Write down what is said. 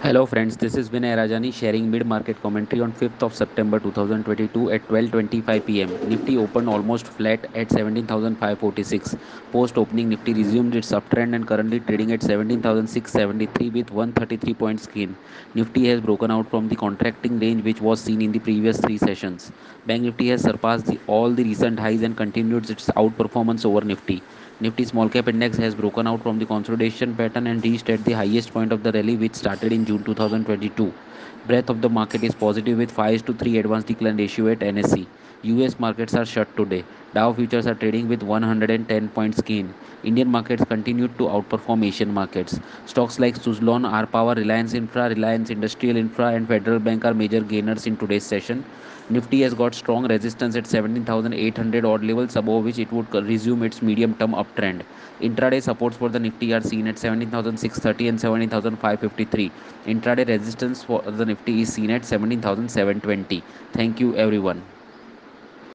Hello friends, this is Vinay Rajani sharing mid-market commentary on 5th of September 2022 at 12:25 pm. Nifty opened almost flat at 17,546. Post-opening Nifty resumed its uptrend and currently trading at 17,673 with 133 points gain. Nifty has broken out from the contracting range which was seen in the previous three sessions. Bank Nifty has surpassed the, all the recent highs and continued its outperformance over Nifty. Nifty small cap index has broken out from the consolidation pattern and reached at the highest point of the rally which started in June 2022. Breadth of the market is positive with 5 to 3 advanced decline ratio at NSE. US markets are shut today. Dow futures are trading with 110 points gain. Indian markets continued to outperform Asian markets. Stocks like Suzlon, R Power, Reliance Infra, Reliance Industrial Infra and Federal Bank are major gainers in today's session. Nifty has got strong resistance at 17,800 odd levels above which it would resume its medium term uptrend. Intraday supports for the Nifty are seen at 17,630 and 17,553. Intraday resistance for the Nifty is seen at 17,720. Thank you everyone.